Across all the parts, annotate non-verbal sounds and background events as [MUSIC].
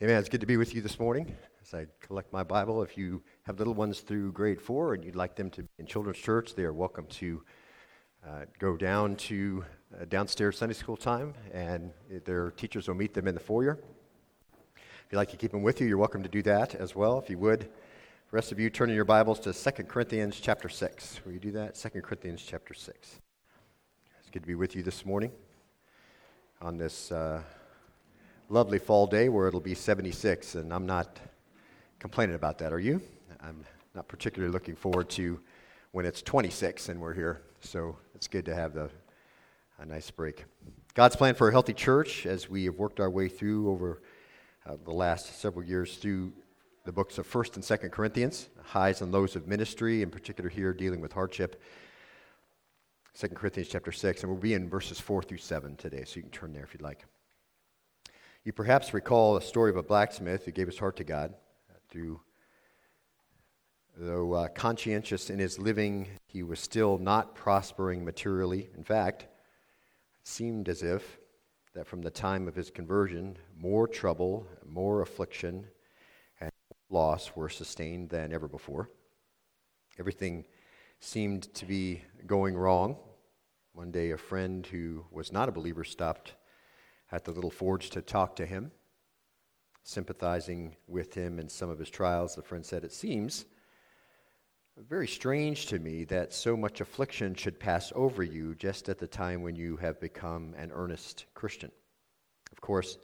Amen. It's good to be with you this morning as I collect my Bible. If you have little ones through grade four and you'd like them to be in children's church, they are welcome to uh, go down to uh, downstairs Sunday school time, and their teachers will meet them in the foyer. If you'd like to keep them with you, you're welcome to do that as well. If you would, the rest of you turn in your Bibles to 2 Corinthians chapter 6. Will you do that? 2 Corinthians chapter 6. It's good to be with you this morning on this. Uh, lovely fall day where it'll be 76, and I'm not complaining about that. Are you? I'm not particularly looking forward to when it's 26 and we're here. So it's good to have the, a nice break. God's plan for a healthy church, as we have worked our way through over uh, the last several years through the books of First and Second Corinthians, highs and lows of ministry, in particular here dealing with hardship. Second Corinthians chapter 6, and we'll be in verses 4 through 7 today, so you can turn there if you'd like. You perhaps recall a story of a blacksmith who gave his heart to God through Though uh, conscientious in his living, he was still not prospering materially. In fact, it seemed as if that from the time of his conversion, more trouble, more affliction, and loss were sustained than ever before. Everything seemed to be going wrong. One day, a friend who was not a believer stopped at the little forge to talk to him, sympathizing with him in some of his trials. The friend said, It seems very strange to me that so much affliction should pass over you just at the time when you have become an earnest Christian. Of course,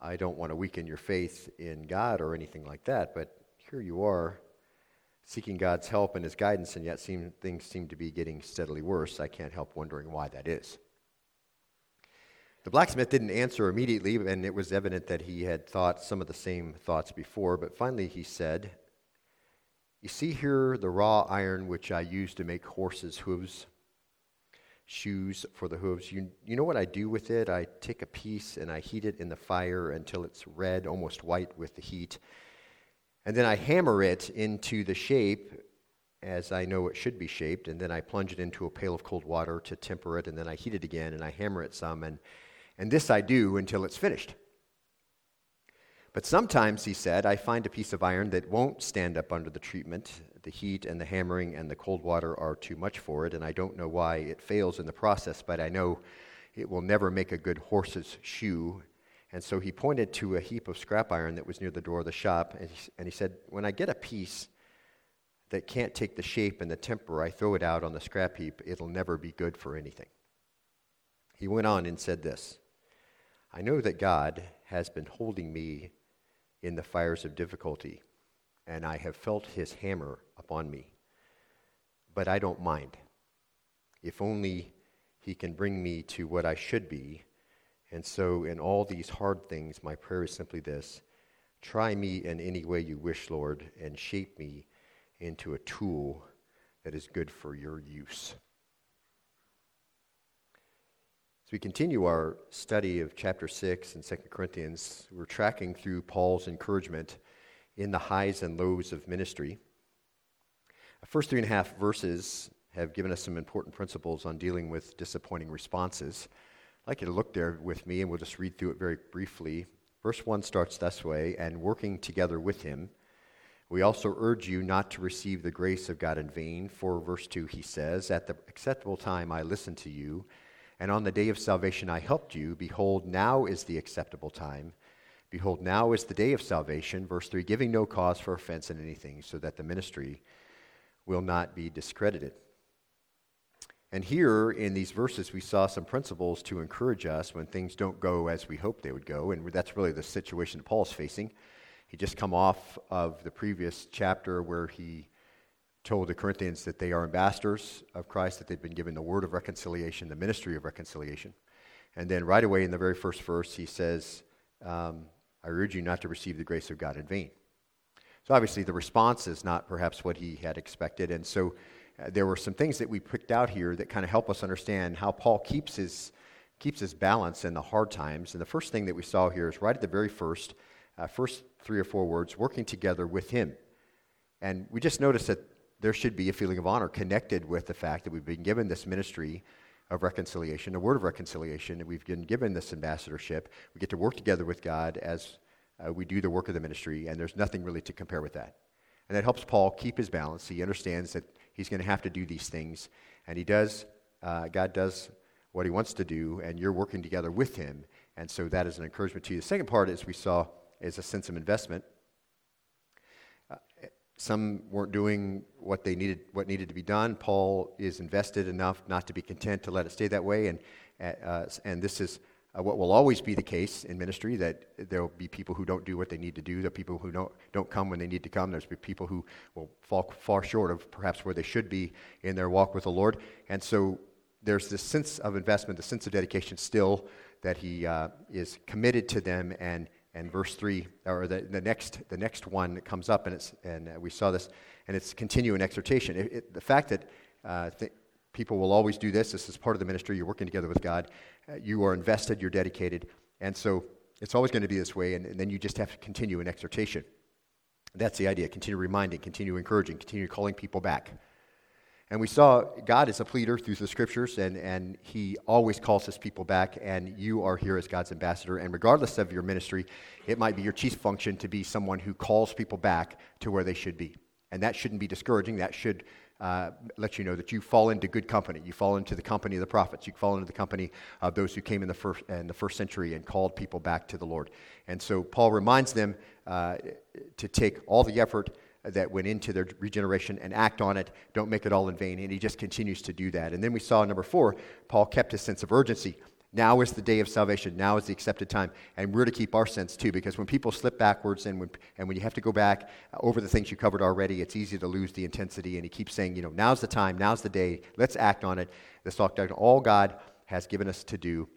I don't want to weaken your faith in God or anything like that, but here you are seeking God's help and his guidance, and yet seem, things seem to be getting steadily worse. I can't help wondering why that is. The blacksmith didn't answer immediately, and it was evident that he had thought some of the same thoughts before. But finally, he said, You see here the raw iron which I use to make horses' hooves, shoes for the hooves. You, you know what I do with it? I take a piece and I heat it in the fire until it's red, almost white with the heat. And then I hammer it into the shape as I know it should be shaped, and then I plunge it into a pail of cold water to temper it, and then I heat it again and I hammer it some, and and this I do until it's finished. But sometimes, he said, I find a piece of iron that won't stand up under the treatment. The heat and the hammering and the cold water are too much for it, and I don't know why it fails in the process, but I know it will never make a good horse's shoe. And so he pointed to a heap of scrap iron that was near the door of the shop, and he, and he said, When I get a piece that can't take the shape and the temper, I throw it out on the scrap heap. It'll never be good for anything. He went on and said this I know that God has been holding me in the fires of difficulty, and I have felt his hammer upon me. But I don't mind. If only he can bring me to what I should be. And so, in all these hard things, my prayer is simply this try me in any way you wish, Lord, and shape me into a tool that is good for your use. As we continue our study of chapter 6 in 2 Corinthians, we're tracking through Paul's encouragement in the highs and lows of ministry. The first three and a half verses have given us some important principles on dealing with disappointing responses. I'd like you to look there with me, and we'll just read through it very briefly. Verse 1 starts this way and working together with him. We also urge you not to receive the grace of God in vain. For verse 2, he says, At the acceptable time I listened to you and on the day of salvation I helped you. Behold, now is the acceptable time. Behold, now is the day of salvation. Verse 3 giving no cause for offense in anything, so that the ministry will not be discredited. And here in these verses, we saw some principles to encourage us when things don't go as we hope they would go. And that's really the situation that Paul's facing. He just come off of the previous chapter where he told the Corinthians that they are ambassadors of Christ, that they've been given the word of reconciliation, the ministry of reconciliation. And then right away in the very first verse, he says, um, I urge you not to receive the grace of God in vain. So obviously, the response is not perhaps what he had expected. And so uh, there were some things that we picked out here that kind of help us understand how Paul keeps his, keeps his balance in the hard times. And the first thing that we saw here is right at the very first, uh, first three or four words, working together with him. And we just noticed that there should be a feeling of honor connected with the fact that we've been given this ministry of reconciliation, a word of reconciliation, and we've been given this ambassadorship. We get to work together with God as uh, we do the work of the ministry, and there's nothing really to compare with that. And that helps Paul keep his balance. He understands that he's going to have to do these things, and he does, uh, God does what he wants to do, and you're working together with him. And so that is an encouragement to you. The second part, as we saw, is a sense of investment. Uh, some weren't doing what they needed, what needed to be done. Paul is invested enough not to be content to let it stay that way, and uh, and this is uh, what will always be the case in ministry that there will be people who don't do what they need to do. There are people who don't, don't come when they need to come. There's people who will fall far short of perhaps where they should be in their walk with the Lord. And so there's this sense of investment, the sense of dedication still that he uh, is committed to them. And, and verse 3, or the, the, next, the next one that comes up, and, it's, and uh, we saw this, and it's continuing exhortation. It, it, the fact that uh, th- people will always do this, this is part of the ministry, you're working together with God, uh, you are invested, you're dedicated. And so it's always going to be this way, and, and then you just have to continue in exhortation. That's the idea. Continue reminding, continue encouraging, continue calling people back. And we saw God is a pleader through the scriptures, and, and He always calls His people back, and you are here as God's ambassador. And regardless of your ministry, it might be your chief function to be someone who calls people back to where they should be. And that shouldn't be discouraging. That should uh, let you know that you fall into good company. You fall into the company of the prophets. You fall into the company of those who came in the first, in the first century and called people back to the Lord. And so Paul reminds them uh, to take all the effort that went into their regeneration and act on it. Don't make it all in vain. And he just continues to do that. And then we saw number four, Paul kept his sense of urgency. Now is the day of salvation. Now is the accepted time. And we're to keep our sense too, because when people slip backwards and when, and when you have to go back over the things you covered already, it's easy to lose the intensity. And he keeps saying, you know, now's the time, now's the day, let's act on it. Let's talk all God has given us to do.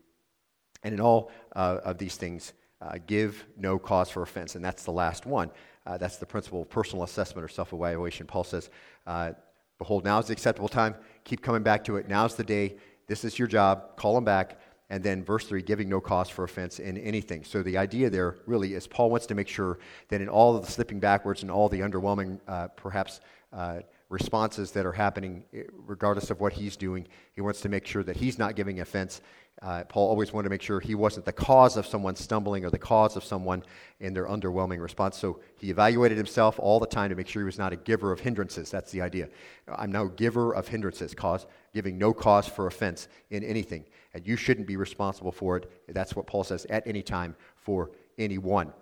And in all uh, of these things, uh, give no cause for offense. And that's the last one. Uh, that's the principle of personal assessment or self evaluation. Paul says, uh, Behold, now is the acceptable time. Keep coming back to it. Now's the day. This is your job. Call them back. And then verse 3, giving no cause for offense in anything. So the idea there really is Paul wants to make sure that in all of the slipping backwards and all the underwhelming, uh, perhaps, uh, responses that are happening, eh, regardless of what he's doing, he wants to make sure that he's not giving offense. Uh, Paul always wanted to make sure he wasn't the cause of someone stumbling or the cause of someone in their underwhelming response. So he evaluated himself all the time to make sure he was not a giver of hindrances. That's the idea. I'm no giver of hindrances, cause, giving no cause for offense in anything and you shouldn't be responsible for it. That's what Paul says at any time for anyone.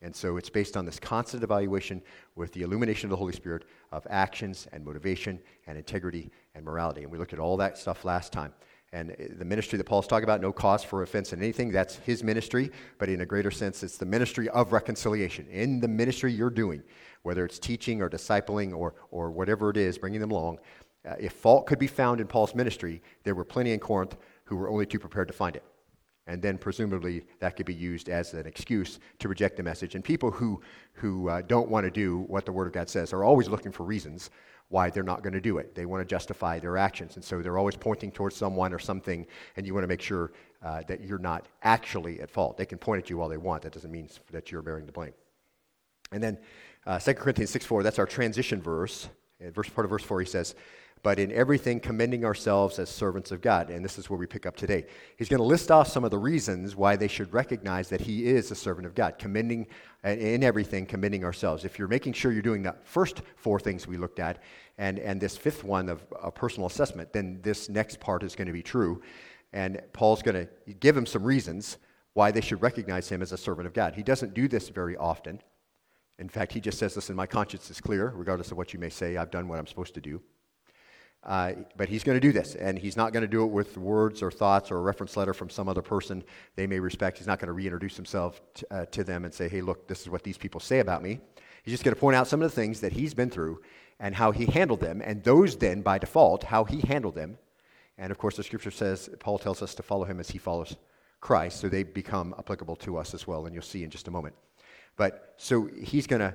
And so it's based on this constant evaluation with the illumination of the Holy Spirit of actions and motivation and integrity and morality. And we looked at all that stuff last time. And the ministry that Paul's talking about, no cause for offense in anything, that's his ministry, but in a greater sense, it's the ministry of reconciliation. In the ministry you're doing, whether it's teaching or discipling or, or whatever it is, bringing them along, uh, if fault could be found in Paul's ministry, there were plenty in Corinth who were only too prepared to find it. And then presumably that could be used as an excuse to reject the message. And people who, who uh, don't want to do what the Word of God says are always looking for reasons why they're not going to do it. They want to justify their actions. And so they're always pointing towards someone or something, and you want to make sure uh, that you're not actually at fault. They can point at you all they want. That doesn't mean that you're bearing the blame. And then uh, 2 Corinthians 6 4, that's our transition verse. verse part of verse 4, he says, but in everything commending ourselves as servants of God. And this is where we pick up today. He's going to list off some of the reasons why they should recognize that he is a servant of God, commending in everything, commending ourselves. If you're making sure you're doing the first four things we looked at, and, and this fifth one of a personal assessment, then this next part is going to be true. And Paul's going to give him some reasons why they should recognize him as a servant of God. He doesn't do this very often. In fact, he just says, Listen, my conscience is clear, regardless of what you may say, I've done what I'm supposed to do. Uh, but he's going to do this, and he's not going to do it with words or thoughts or a reference letter from some other person they may respect. He's not going to reintroduce himself t- uh, to them and say, hey, look, this is what these people say about me. He's just going to point out some of the things that he's been through and how he handled them, and those then, by default, how he handled them. And of course, the scripture says, Paul tells us to follow him as he follows Christ, so they become applicable to us as well, and you'll see in just a moment. But so he's going to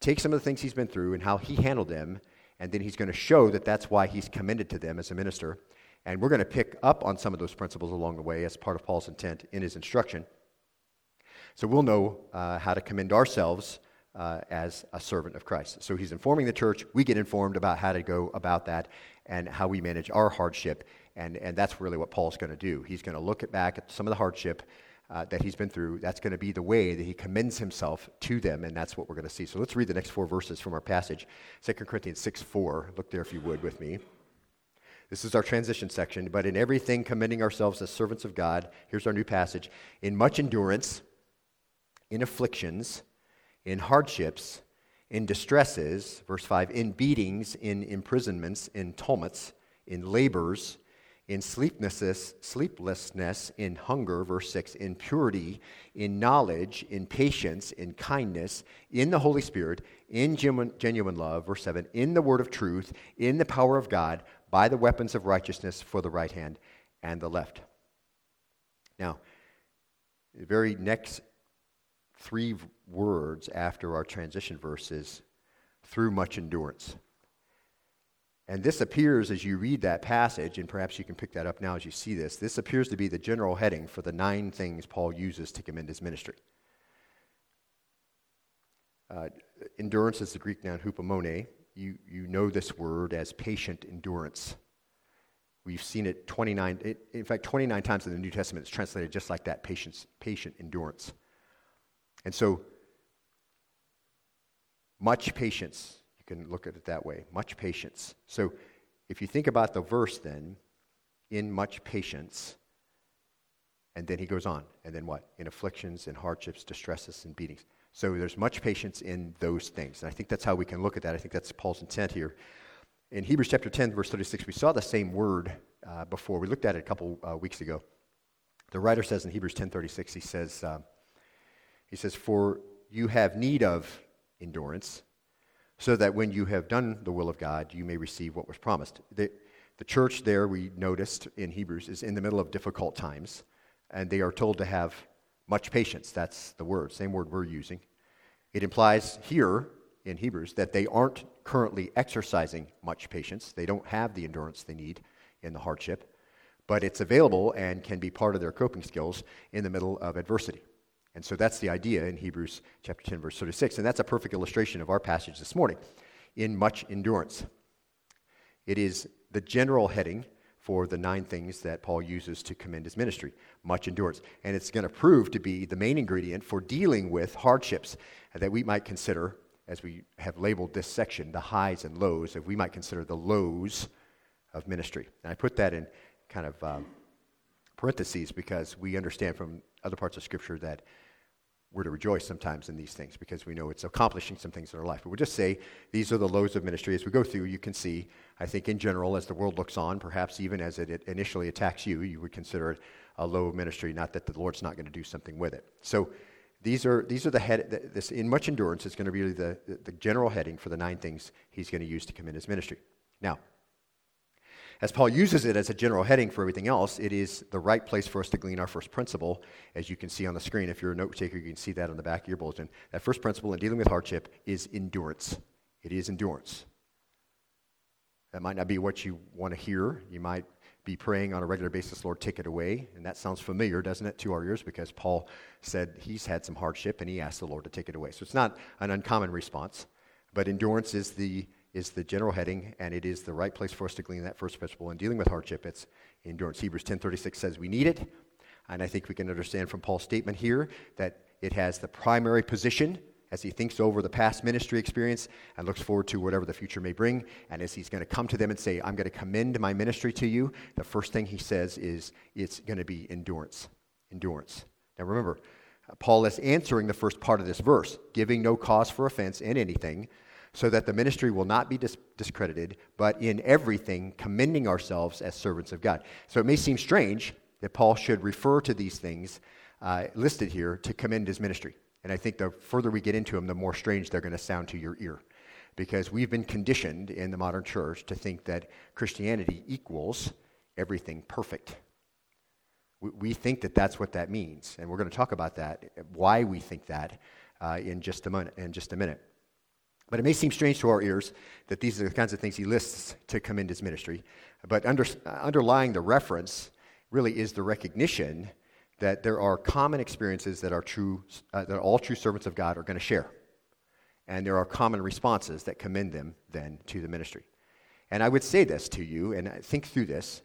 take some of the things he's been through and how he handled them and then he's going to show that that's why he's commended to them as a minister. And we're going to pick up on some of those principles along the way as part of Paul's intent in his instruction. So we'll know uh, how to commend ourselves uh, as a servant of Christ. So he's informing the church. We get informed about how to go about that and how we manage our hardship. And, and that's really what Paul's going to do. He's going to look at back at some of the hardship uh, that he's been through, that's going to be the way that he commends himself to them, and that's what we're going to see. So let's read the next four verses from our passage 2 Corinthians 6 4. Look there if you would with me. This is our transition section. But in everything, commending ourselves as servants of God, here's our new passage in much endurance, in afflictions, in hardships, in distresses, verse 5, in beatings, in imprisonments, in tumults, in labors, in sleeplessness, sleeplessness, in hunger, verse 6, in purity, in knowledge, in patience, in kindness, in the Holy Spirit, in genuine, genuine love, verse 7, in the word of truth, in the power of God, by the weapons of righteousness for the right hand and the left. Now, the very next three words after our transition verse is through much endurance. And this appears as you read that passage, and perhaps you can pick that up now as you see this. This appears to be the general heading for the nine things Paul uses to commend his ministry. Uh, endurance is the Greek noun hupomone, you, you know this word as patient endurance. We've seen it 29, it, in fact, 29 times in the New Testament, it's translated just like that patience, patient endurance. And so, much patience, you can look at it that way, much patience. So, if you think about the verse then, in much patience, and then he goes on, and then what? In afflictions, in hardships, distresses, and beatings. So there's much patience in those things. And I think that's how we can look at that. I think that's Paul's intent here. In Hebrews chapter 10, verse 36, we saw the same word uh, before. We looked at it a couple uh, weeks ago. The writer says in Hebrews 10:36, he says, uh, he says, "For you have need of endurance, so that when you have done the will of God, you may receive what was promised." The, the church there, we noticed in Hebrews, is in the middle of difficult times, and they are told to have much patience, that's the word, same word we're using. It implies here in Hebrews that they aren't currently exercising much patience. They don't have the endurance they need in the hardship, but it's available and can be part of their coping skills in the middle of adversity. And so that's the idea in Hebrews chapter 10 verse 36, and that's a perfect illustration of our passage this morning in much endurance. It is the general heading for the nine things that Paul uses to commend his ministry much endurance. And it's going to prove to be the main ingredient for dealing with hardships that we might consider, as we have labeled this section, the highs and lows, that we might consider the lows of ministry. And I put that in kind of um, parentheses because we understand from other parts of Scripture that we're to rejoice sometimes in these things because we know it's accomplishing some things in our life. But we'll just say these are the lows of ministry. As we go through, you can see, I think in general, as the world looks on, perhaps even as it initially attacks you, you would consider it a low of ministry, not that the Lord's not going to do something with it. So these are, these are the head, this in much endurance is going to be the, the, general heading for the nine things he's going to use to commend his ministry. Now, as Paul uses it as a general heading for everything else, it is the right place for us to glean our first principle. As you can see on the screen, if you're a note taker, you can see that on the back of your bulletin. That first principle in dealing with hardship is endurance. It is endurance. That might not be what you want to hear. You might be praying on a regular basis, Lord, take it away. And that sounds familiar, doesn't it, to our ears? Because Paul said he's had some hardship and he asked the Lord to take it away. So it's not an uncommon response. But endurance is the is the general heading, and it is the right place for us to glean that first principle. In dealing with hardship, it's endurance. Hebrews 10.36 says we need it, and I think we can understand from Paul's statement here that it has the primary position as he thinks over the past ministry experience and looks forward to whatever the future may bring. And as he's going to come to them and say, I'm going to commend my ministry to you, the first thing he says is, it's going to be endurance. Endurance. Now remember, Paul is answering the first part of this verse, giving no cause for offense in anything, so that the ministry will not be dis- discredited, but in everything commending ourselves as servants of God. So it may seem strange that Paul should refer to these things uh, listed here to commend his ministry. And I think the further we get into them, the more strange they're going to sound to your ear. Because we've been conditioned in the modern church to think that Christianity equals everything perfect. We, we think that that's what that means. And we're going to talk about that, why we think that, uh, in, just a minute, in just a minute. But it may seem strange to our ears that these are the kinds of things he lists to commend his ministry. But under, underlying the reference really is the recognition that there are common experiences that, are true, uh, that all true servants of God are going to share. And there are common responses that commend them then to the ministry. And I would say this to you, and think through this.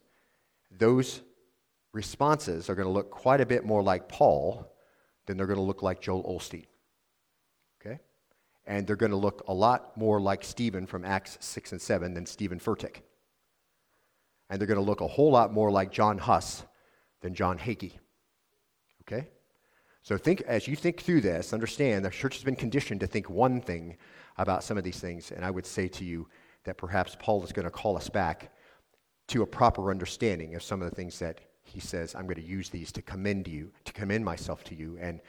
Those responses are going to look quite a bit more like Paul than they're going to look like Joel Osteen. And they're going to look a lot more like Stephen from Acts 6 and 7 than Stephen Furtick. And they're going to look a whole lot more like John Huss than John Hagee. Okay? So think as you think through this, understand the church has been conditioned to think one thing about some of these things, and I would say to you that perhaps Paul is going to call us back to a proper understanding of some of the things that he says, I'm going to use these to commend you, to commend myself to you, and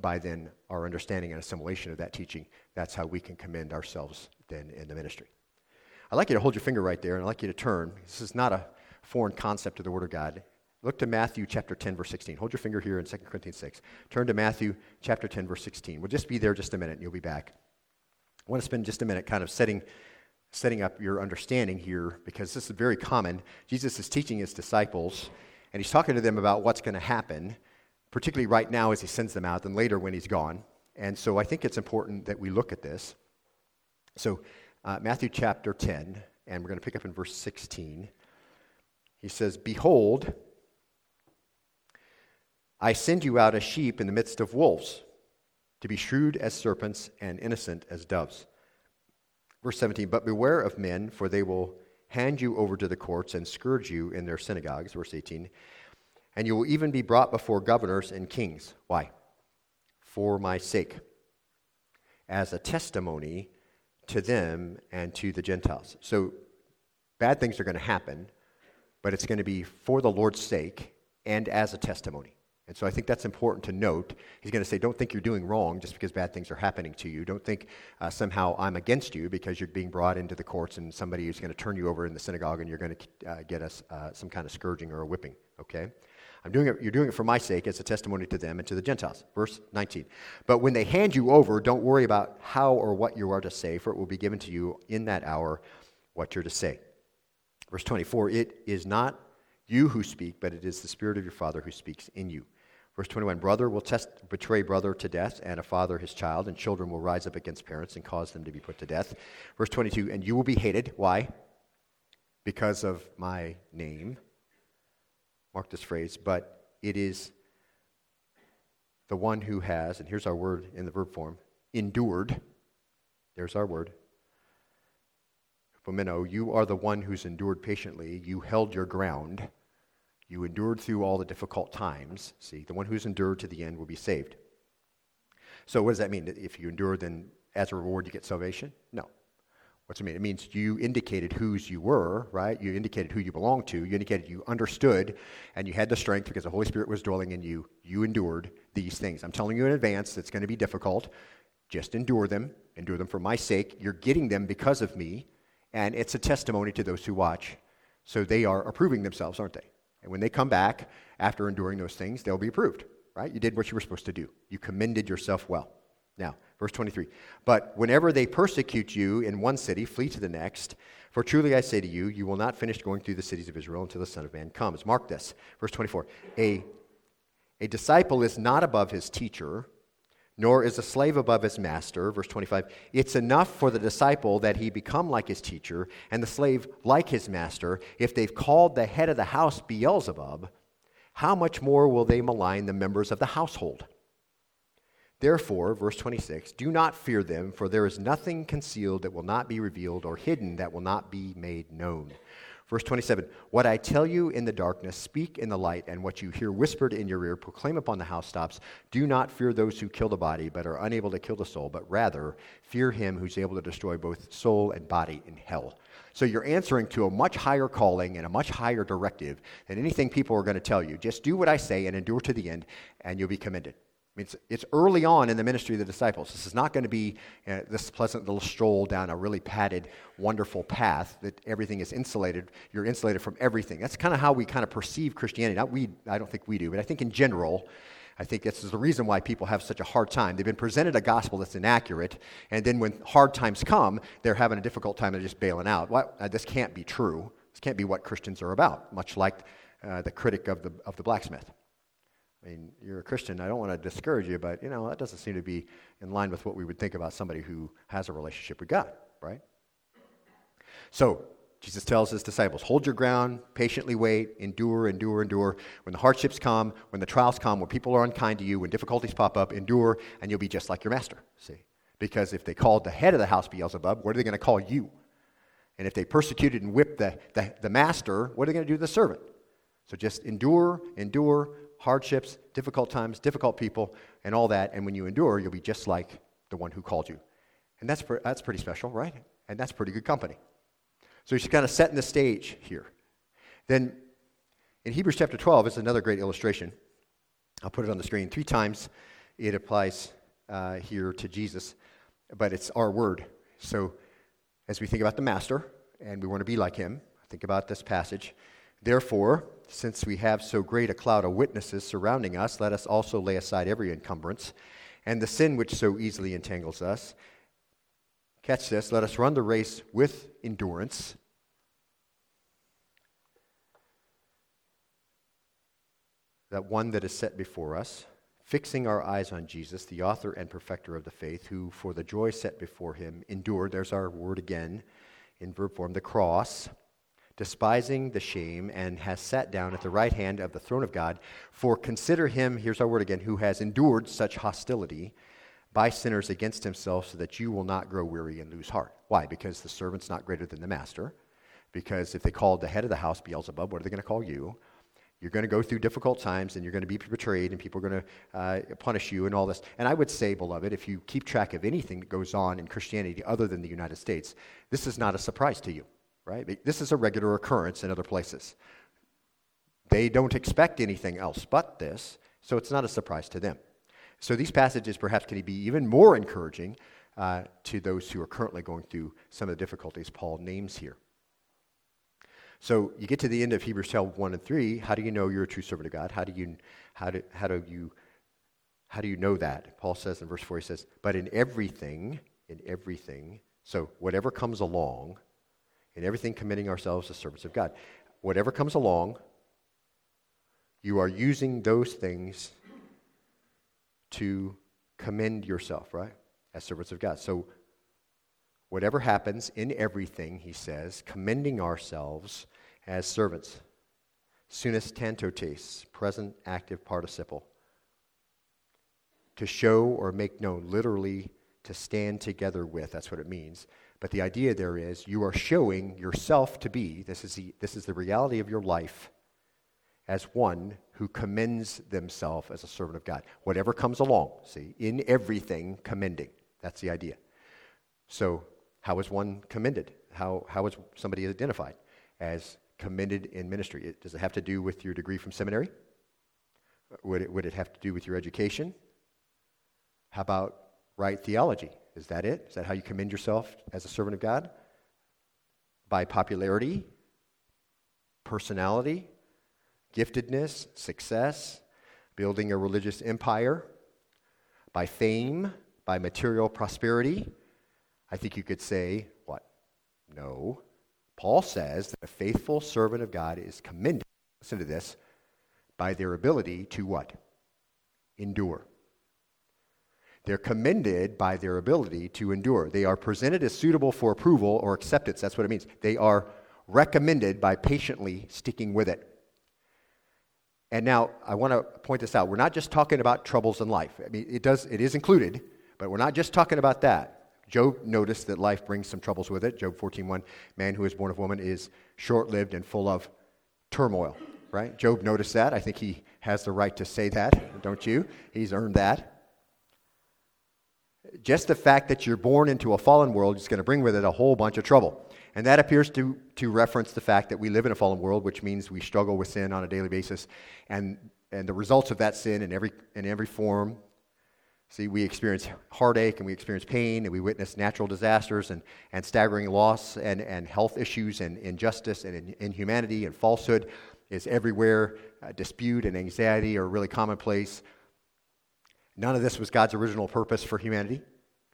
by then our understanding and assimilation of that teaching, that's how we can commend ourselves then in the ministry. I'd like you to hold your finger right there, and I'd like you to turn. This is not a foreign concept of the Word of God. Look to Matthew chapter 10, verse 16. Hold your finger here in 2 Corinthians 6. Turn to Matthew chapter 10, verse 16. We'll just be there just a minute, and you'll be back. I want to spend just a minute kind of setting, setting up your understanding here because this is very common. Jesus is teaching his disciples, and he's talking to them about what's going to happen, particularly right now as he sends them out, and later when he's gone. And so I think it's important that we look at this. So, uh, Matthew chapter 10, and we're going to pick up in verse 16. He says, Behold, I send you out as sheep in the midst of wolves, to be shrewd as serpents and innocent as doves. Verse 17, but beware of men, for they will hand you over to the courts and scourge you in their synagogues. Verse 18, and you will even be brought before governors and kings. Why? For my sake, as a testimony to them and to the Gentiles. So bad things are going to happen, but it's going to be for the Lord's sake and as a testimony. And so I think that's important to note. He's going to say, don't think you're doing wrong just because bad things are happening to you. Don't think uh, somehow I'm against you because you're being brought into the courts and somebody is going to turn you over in the synagogue and you're going to uh, get us uh, some kind of scourging or a whipping, okay? I'm doing it, you're doing it for my sake as a testimony to them and to the Gentiles. Verse 19. But when they hand you over, don't worry about how or what you are to say, for it will be given to you in that hour what you're to say. Verse 24. It is not you who speak, but it is the Spirit of your Father who speaks in you. Verse 21 Brother will test, betray brother to death, and a father his child, and children will rise up against parents and cause them to be put to death. Verse 22 And you will be hated. Why? Because of my name. Mark this phrase, but it is the one who has, and here's our word in the verb form, endured. There's our word. Pomeno, you are the one who's endured patiently. You held your ground. You endured through all the difficult times. See, the one who's endured to the end will be saved. So, what does that mean? If you endure, then as a reward you get salvation? No. What's it mean? It means you indicated whose you were, right? You indicated who you belonged to. You indicated you understood and you had the strength because the Holy Spirit was dwelling in you. You endured these things. I'm telling you in advance it's going to be difficult. Just endure them. Endure them for my sake. You're getting them because of me. And it's a testimony to those who watch. So they are approving themselves, aren't they? And when they come back after enduring those things, they'll be approved, right? You did what you were supposed to do. You commended yourself well. Now, verse 23. But whenever they persecute you in one city, flee to the next. For truly I say to you, you will not finish going through the cities of Israel until the Son of Man comes. Mark this. Verse 24. A, a disciple is not above his teacher, nor is a slave above his master. Verse 25. It's enough for the disciple that he become like his teacher, and the slave like his master. If they've called the head of the house Beelzebub, how much more will they malign the members of the household? Therefore, verse 26, do not fear them, for there is nothing concealed that will not be revealed, or hidden that will not be made known. Verse 27 What I tell you in the darkness, speak in the light, and what you hear whispered in your ear, proclaim upon the housetops. Do not fear those who kill the body, but are unable to kill the soul, but rather fear him who's able to destroy both soul and body in hell. So you're answering to a much higher calling and a much higher directive than anything people are going to tell you. Just do what I say and endure to the end, and you'll be commended. I mean, it's, it's, early on in the ministry of the disciples. This is not going to be uh, this pleasant little stroll down a really padded, wonderful path that everything is insulated. You're insulated from everything. That's kind of how we kind of perceive Christianity. Not we, I don't think we do, but I think in general, I think this is the reason why people have such a hard time. They've been presented a gospel that's inaccurate, and then when hard times come, they're having a difficult time of just bailing out. Well, uh, this can't be true. This can't be what Christians are about, much like uh, the critic of the, of the blacksmith. I mean, you're a Christian. I don't want to discourage you, but you know that doesn't seem to be in line with what we would think about somebody who has a relationship with God, right? So, Jesus tells his disciples, hold your ground, patiently wait, endure, endure, endure. When the hardships come, when the trials come, when people are unkind to you, when difficulties pop up, endure, and you'll be just like your master. See? Because if they called the head of the house Beelzebub, what are they going to call you? And if they persecuted and whipped the, the, the master, what are they going to do to the servant? So just endure, endure, hardships, difficult times, difficult people, and all that. And when you endure, you'll be just like the one who called you. And that's, pre- that's pretty special, right? And that's pretty good company. So he's kind of setting the stage here. Then in Hebrews chapter 12 is another great illustration. I'll put it on the screen. Three times it applies uh, here to Jesus, but it's our word. So as we think about the Master and we want to be like him, think about this passage. Therefore, since we have so great a cloud of witnesses surrounding us, let us also lay aside every encumbrance and the sin which so easily entangles us Catch this. Let us run the race with endurance. That one that is set before us, fixing our eyes on Jesus, the author and perfecter of the faith, who for the joy set before him endured, there's our word again in verb form, the cross, despising the shame, and has sat down at the right hand of the throne of God. For consider him, here's our word again, who has endured such hostility by sinners against himself so that you will not grow weary and lose heart. Why? Because the servant's not greater than the master. Because if they called the head of the house Beelzebub, what are they going to call you? You're going to go through difficult times and you're going to be betrayed and people are going to uh, punish you and all this. And I would say, beloved, if you keep track of anything that goes on in Christianity other than the United States, this is not a surprise to you, right? This is a regular occurrence in other places. They don't expect anything else but this, so it's not a surprise to them. So these passages perhaps can be even more encouraging uh, to those who are currently going through some of the difficulties Paul names here. So you get to the end of Hebrews 12, 1 and 3. How do you know you're a true servant of God? How do you, how do, how do you, how do you know that? Paul says in verse 4, he says, But in everything, in everything, so whatever comes along, in everything committing ourselves as servants of God, whatever comes along, you are using those things to commend yourself, right? As servants of God. So, whatever happens in everything, he says, commending ourselves as servants. Sunistantes, present active participle. To show or make known, literally to stand together with. That's what it means. But the idea there is you are showing yourself to be, this is the, this is the reality of your life, as one who commends themselves as a servant of God. Whatever comes along, see, in everything, commending. That's the idea. So, how is one commended? How, how is somebody identified as commended in ministry? does it have to do with your degree from seminary? Would it, would it have to do with your education? How about right theology? Is that it? Is that how you commend yourself as a servant of God? By popularity? Personality? giftedness, success, building a religious empire, by fame, by material prosperity. I think you could say, what? No. Paul says that a faithful servant of God is commended, listen to this, by their ability to what? Endure. They're commended by their ability to endure. They are presented as suitable for approval or acceptance. That's what it means. They are recommended by patiently sticking with it. And now I want to point this out. We're not just talking about troubles in life. I mean, it does it is included, but we're not just talking about that. Job noticed that life brings some troubles with it. Job 14:1, man who is born of woman is short-lived and full of turmoil, right? Job noticed that. I think he has the right to say that, don't you? He's earned that. Just the fact that you're born into a fallen world is going to bring with it a whole bunch of trouble. And that appears to, to reference the fact that we live in a fallen world, which means we struggle with sin on a daily basis. And, and the results of that sin in every, in every form. See, we experience heartache and we experience pain and we witness natural disasters and, and staggering loss and, and health issues and injustice and inhumanity and falsehood is everywhere. Uh, dispute and anxiety are really commonplace. None of this was God's original purpose for humanity.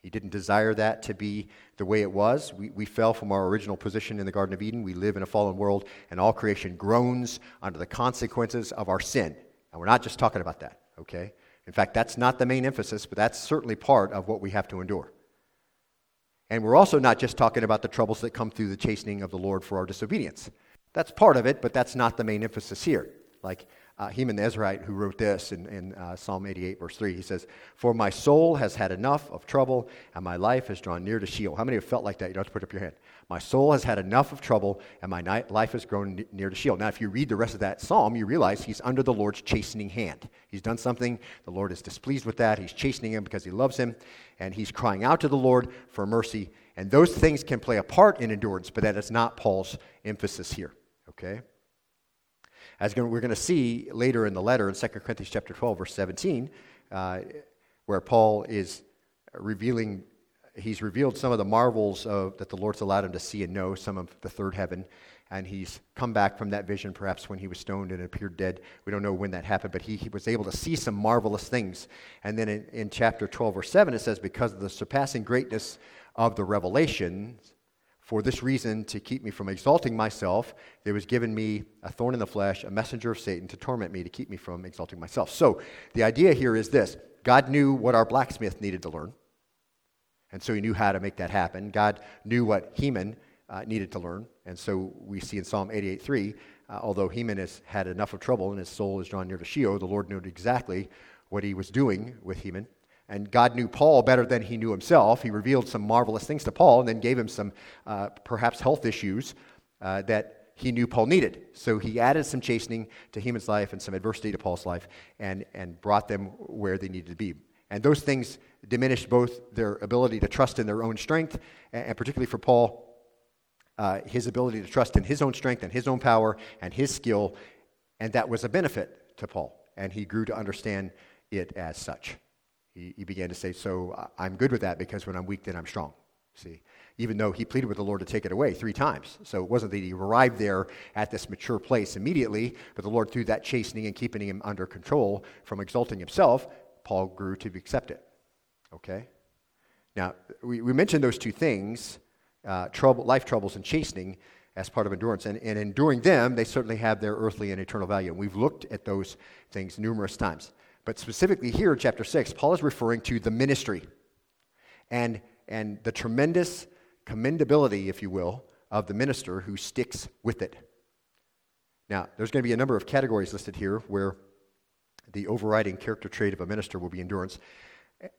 He didn't desire that to be the way it was. We, we fell from our original position in the Garden of Eden. We live in a fallen world, and all creation groans under the consequences of our sin. And we're not just talking about that, okay? In fact, that's not the main emphasis, but that's certainly part of what we have to endure. And we're also not just talking about the troubles that come through the chastening of the Lord for our disobedience. That's part of it, but that's not the main emphasis here. Like uh, Heman the Ezrahite, who wrote this in, in uh, Psalm 88, verse 3, he says, For my soul has had enough of trouble, and my life has drawn near to Sheol. How many have felt like that? You don't have to put up your hand. My soul has had enough of trouble, and my life has grown near to Sheol. Now, if you read the rest of that psalm, you realize he's under the Lord's chastening hand. He's done something, the Lord is displeased with that. He's chastening him because he loves him, and he's crying out to the Lord for mercy. And those things can play a part in endurance, but that is not Paul's emphasis here. Okay? As we're going to see later in the letter in 2 Corinthians chapter 12, verse 17, uh, where Paul is revealing, he's revealed some of the marvels of, that the Lord's allowed him to see and know, some of the third heaven. And he's come back from that vision, perhaps when he was stoned and appeared dead. We don't know when that happened, but he, he was able to see some marvelous things. And then in, in chapter 12, verse 7, it says, Because of the surpassing greatness of the revelation, for this reason, to keep me from exalting myself, there was given me a thorn in the flesh, a messenger of Satan to torment me, to keep me from exalting myself. So the idea here is this God knew what our blacksmith needed to learn, and so he knew how to make that happen. God knew what Heman uh, needed to learn, and so we see in Psalm 88:3, uh, although Heman has had enough of trouble and his soul is drawn near to Sheol, the Lord knew exactly what he was doing with Heman and God knew Paul better than he knew himself. He revealed some marvelous things to Paul and then gave him some uh, perhaps health issues uh, that he knew Paul needed. So he added some chastening to Heman's life and some adversity to Paul's life and, and brought them where they needed to be. And those things diminished both their ability to trust in their own strength, and, and particularly for Paul, uh, his ability to trust in his own strength and his own power and his skill. And that was a benefit to Paul. And he grew to understand it as such he, he began to say, So I'm good with that because when I'm weak, then I'm strong. See, even though he pleaded with the Lord to take it away three times. So it wasn't that he arrived there at this mature place immediately, but the Lord, through that chastening and keeping him under control from exalting himself, Paul grew to accept it. Okay? Now, we, we mentioned those two things uh, trouble, life troubles and chastening as part of endurance. And, and enduring them, they certainly have their earthly and eternal value. And we've looked at those things numerous times. But specifically here in chapter 6, Paul is referring to the ministry and, and the tremendous commendability, if you will, of the minister who sticks with it. Now, there's going to be a number of categories listed here where the overriding character trait of a minister will be endurance.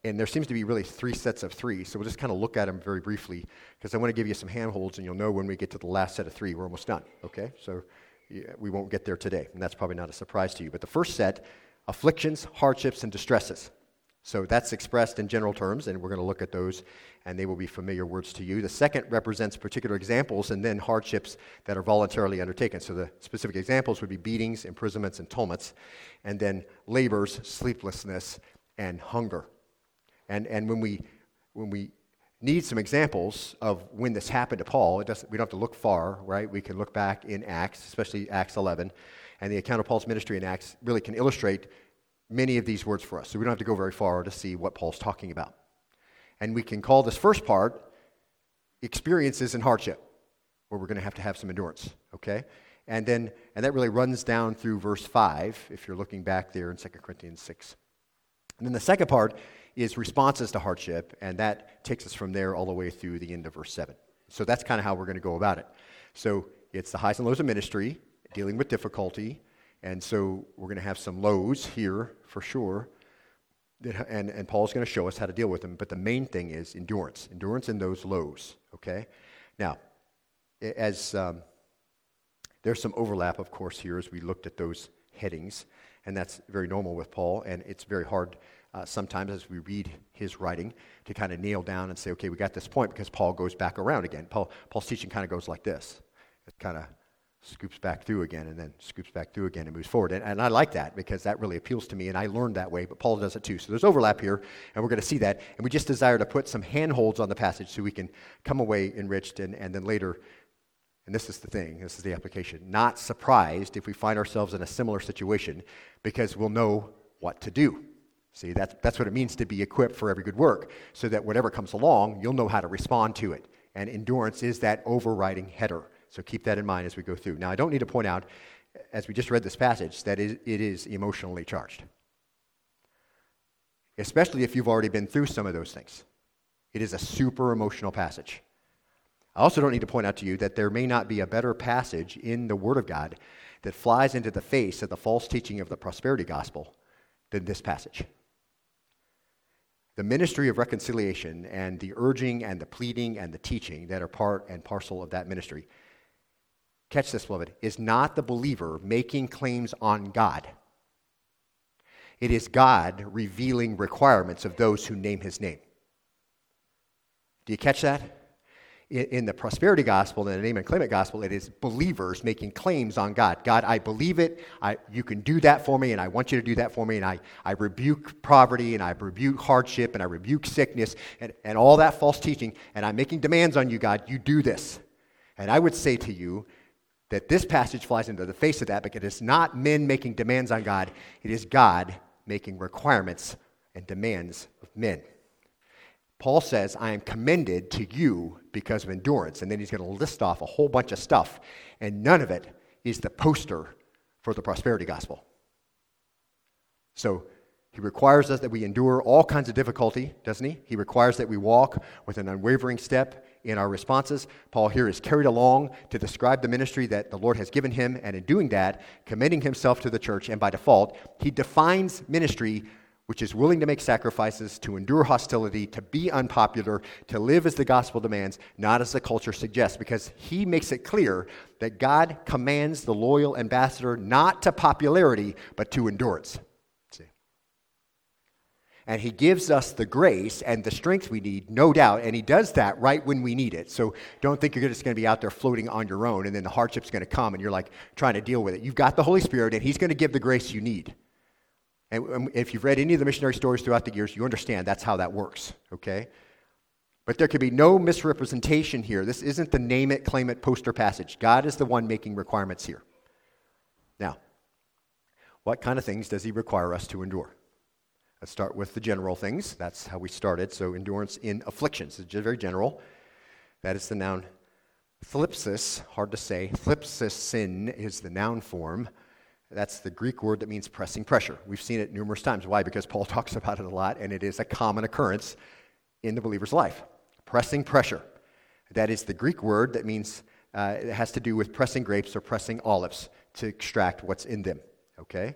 And there seems to be really three sets of three. So we'll just kind of look at them very briefly because I want to give you some handholds and you'll know when we get to the last set of three, we're almost done. Okay? So yeah, we won't get there today. And that's probably not a surprise to you. But the first set afflictions, hardships, and distresses. So that's expressed in general terms, and we're going to look at those, and they will be familiar words to you. The second represents particular examples and then hardships that are voluntarily undertaken. So the specific examples would be beatings, imprisonments, and tumults, and then labors, sleeplessness, and hunger. And, and when, we, when we need some examples of when this happened to Paul, it doesn't, we don't have to look far, right? We can look back in Acts, especially Acts 11 and the account of Paul's ministry in Acts really can illustrate many of these words for us. So we don't have to go very far to see what Paul's talking about. And we can call this first part experiences and hardship, where we're going to have to have some endurance, okay? And then, and that really runs down through verse 5, if you're looking back there in 2 Corinthians 6. And then the second part is responses to hardship, and that takes us from there all the way through the end of verse 7. So that's kind of how we're going to go about it. So it's the highs and lows of ministry, dealing with difficulty. And so we're going to have some lows here for sure. And, and Paul's going to show us how to deal with them. But the main thing is endurance, endurance in those lows, okay? Now, as um, there's some overlap, of course, here as we looked at those headings, and that's very normal with Paul, and it's very hard uh, sometimes as we read his writing to kind of nail down and say, okay, we got this point because Paul goes back around again. Paul, Paul's teaching kind of goes like this. It kind of scoops back through again and then scoops back through again and moves forward. And, and, I like that because that really appeals to me and I learned that way, but Paul does it too. So there's overlap here and we're going to see that. And we just desire to put some handholds on the passage so we can come away enriched and, and then later, and this is the thing, this is the application, not surprised if we find ourselves in a similar situation because we'll know what to do. See, that's, that's what it means to be equipped for every good work, so that whatever comes along, you'll know how to respond to it. And endurance is that overriding header. So keep that in mind as we go through. Now, I don't need to point out, as we just read this passage, that it is emotionally charged, especially if you've already been through some of those things. It is a super emotional passage. I also don't need to point out to you that there may not be a better passage in the Word of God that flies into the face of the false teaching of the prosperity gospel than this passage. The ministry of reconciliation and the urging and the pleading and the teaching that are part and parcel of that ministry, catch this, beloved, is not the believer making claims on God. It is God revealing requirements of those who name his name. Do you catch that? in, the prosperity gospel, in the name and claim it gospel, it is believers making claims on God. God, I believe it. I, you can do that for me, and I want you to do that for me. And I, I rebuke poverty, and I rebuke hardship, and I rebuke sickness, and, and all that false teaching. And I'm making demands on you, God. You do this. And I would say to you that this passage flies into the face of that because it's not men making demands on God, it is God making requirements and demands of men. Paul says, I am commended to you because of endurance. And then he's going to list off a whole bunch of stuff. And none of it is the poster for the prosperity gospel. So he requires us that we endure all kinds of difficulty, doesn't he? He requires that we walk with an unwavering step in our responses. Paul here is carried along to describe the ministry that the Lord has given him, and in doing that, commending himself to the church, and by default, he defines ministry which is willing to make sacrifices, to endure hostility, to be unpopular, to live as the gospel demands, not as the culture suggests, because he makes it clear that God commands the loyal ambassador not to popularity, but to endurance. And he gives us the grace and the strength we need, no doubt, and he does that right when we need it. So don't think you're just going to be out there floating on your own, and then the hardship's going to come, and you're like trying to deal with it. You've got the Holy Spirit, and he's going to give the grace you need. And um, if you've read any of the missionary stories throughout the years, you understand that's how that works, okay? But there could be no misrepresentation here. This isn't the name it, claim it poster passage. God is the one making requirements here. Now, what kind of things does he require us to endure? Let's start with the general things. That's how we started. So, endurance in afflictions is just very general. That is the noun thlipsis, hard to say. Thlipsis is the noun form. That's the Greek word that means pressing pressure. We've seen it numerous times. Why? Because Paul [LAUGHS] talks about it a lot, and it is a common occurrence in the believer's life. Pressing pressure. That is the Greek word that means uh, it has to do with pressing grapes or pressing olives to extract what's in them. Okay?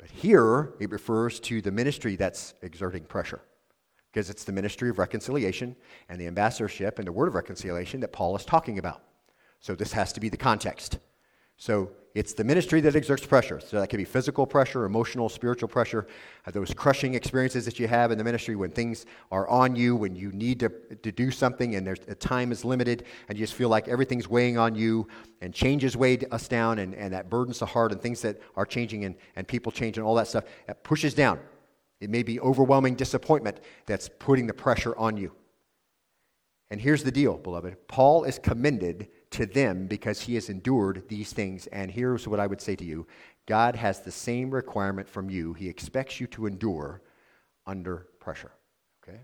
But here, it refers to the ministry that's exerting pressure because it's the ministry of reconciliation and the ambassadorship and the word of reconciliation that Paul is talking about. So this has to be the context. So it's the ministry that exerts pressure. So that can be physical pressure, emotional, spiritual pressure, uh, those crushing experiences that you have in the ministry when things are on you, when you need to, to do something and there's, time is limited and you just feel like everything's weighing on you and changes weigh us down and, and that burdens the heart and things that are changing and, and people change and all that stuff. It pushes down. It may be overwhelming disappointment that's putting the pressure on you. And here's the deal, beloved. Paul is commended to them because he has endured these things. And here's what I would say to you God has the same requirement from you. He expects you to endure under pressure. Okay?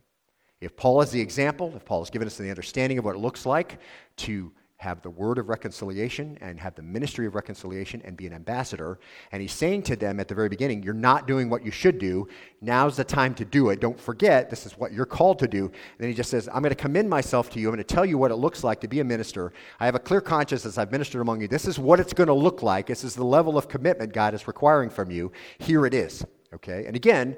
If Paul is the example, if Paul has given us the understanding of what it looks like to have the word of reconciliation and have the ministry of reconciliation and be an ambassador. And he's saying to them at the very beginning, You're not doing what you should do. Now's the time to do it. Don't forget, this is what you're called to do. And then he just says, I'm going to commend myself to you. I'm going to tell you what it looks like to be a minister. I have a clear conscience as I've ministered among you. This is what it's going to look like. This is the level of commitment God is requiring from you. Here it is. Okay? And again,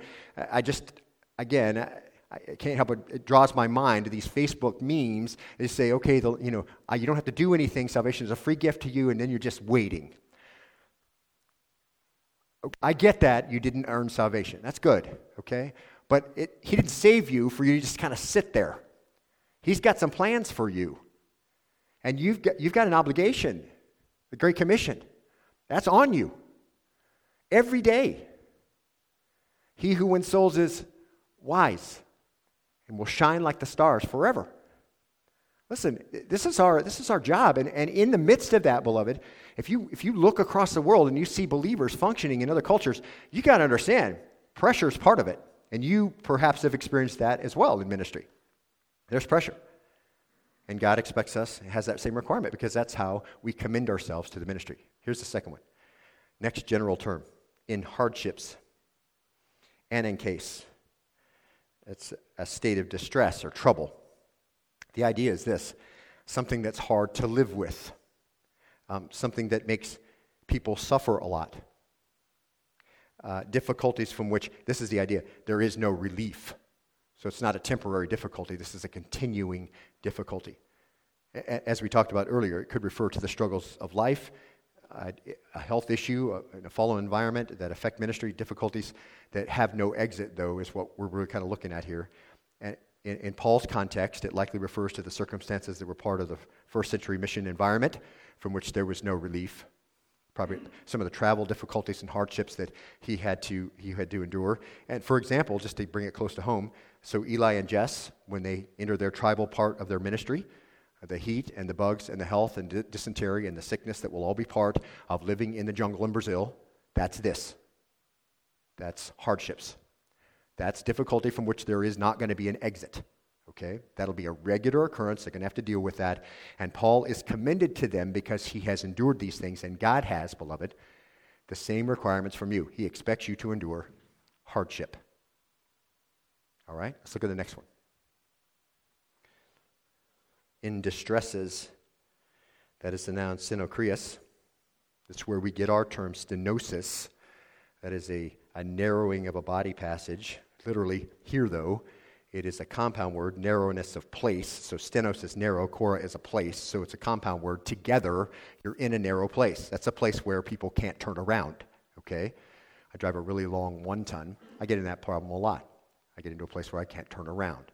I just, again, I can't help but it draws my mind to these Facebook memes. They say, okay, the, you know, uh, you don't have to do anything. Salvation is a free gift to you, and then you're just waiting. I get that you didn't earn salvation. That's good, okay? But it, he didn't save you for you to just kind of sit there. He's got some plans for you. And you've got, you've got an obligation, the Great Commission. That's on you every day. He who wins souls is wise and will shine like the stars forever. Listen, this is our, this is our job. And, and in the midst of that, beloved, if you, if you look across the world and you see believers functioning in other cultures, you got to understand pressure is part of it. And you perhaps have experienced that as well in ministry. There's pressure. And God expects us, has that same requirement because that's how we commend ourselves to the ministry. Here's the second one. Next general term in hardships and in case. It's a state of distress or trouble. The idea is this something that's hard to live with, um, something that makes people suffer a lot. Uh, difficulties from which, this is the idea, there is no relief. So it's not a temporary difficulty, this is a continuing difficulty. A- as we talked about earlier, it could refer to the struggles of life, uh, a health issue in a fallen environment that affect ministry, difficulties that have no exit, though, is what we're really kind of looking at here. And in, in Paul's context, it likely refers to the circumstances that were part of the first century mission environment from which there was no relief. Probably some of the travel difficulties and hardships that he had to, he had to endure. And for example, just to bring it close to home, so Eli and Jess, when they enter their tribal part of their ministry, the heat and the bugs and the health and dysentery and the sickness that will all be part of living in the jungle in Brazil, that's this. That's hardships. That's difficulty from which there is not going to be an exit. Okay? That'll be a regular occurrence. They're going to have to deal with that. And Paul is commended to them because he has endured these things, and God has, beloved, the same requirements from you. He expects you to endure hardship. All right? Let's look at the next one in distresses. That is the noun stenochoria. That's where we get our term stenosis. That is a, a narrowing of a body passage. Literally, here though, it is a compound word, narrowness of place. So stenos is narrow, chora is a place. So it's a compound word. Together, you're in a narrow place. That's a place where people can't turn around. Okay? I drive a really long one ton. I get in that problem a lot. I get into a place where I can't turn around.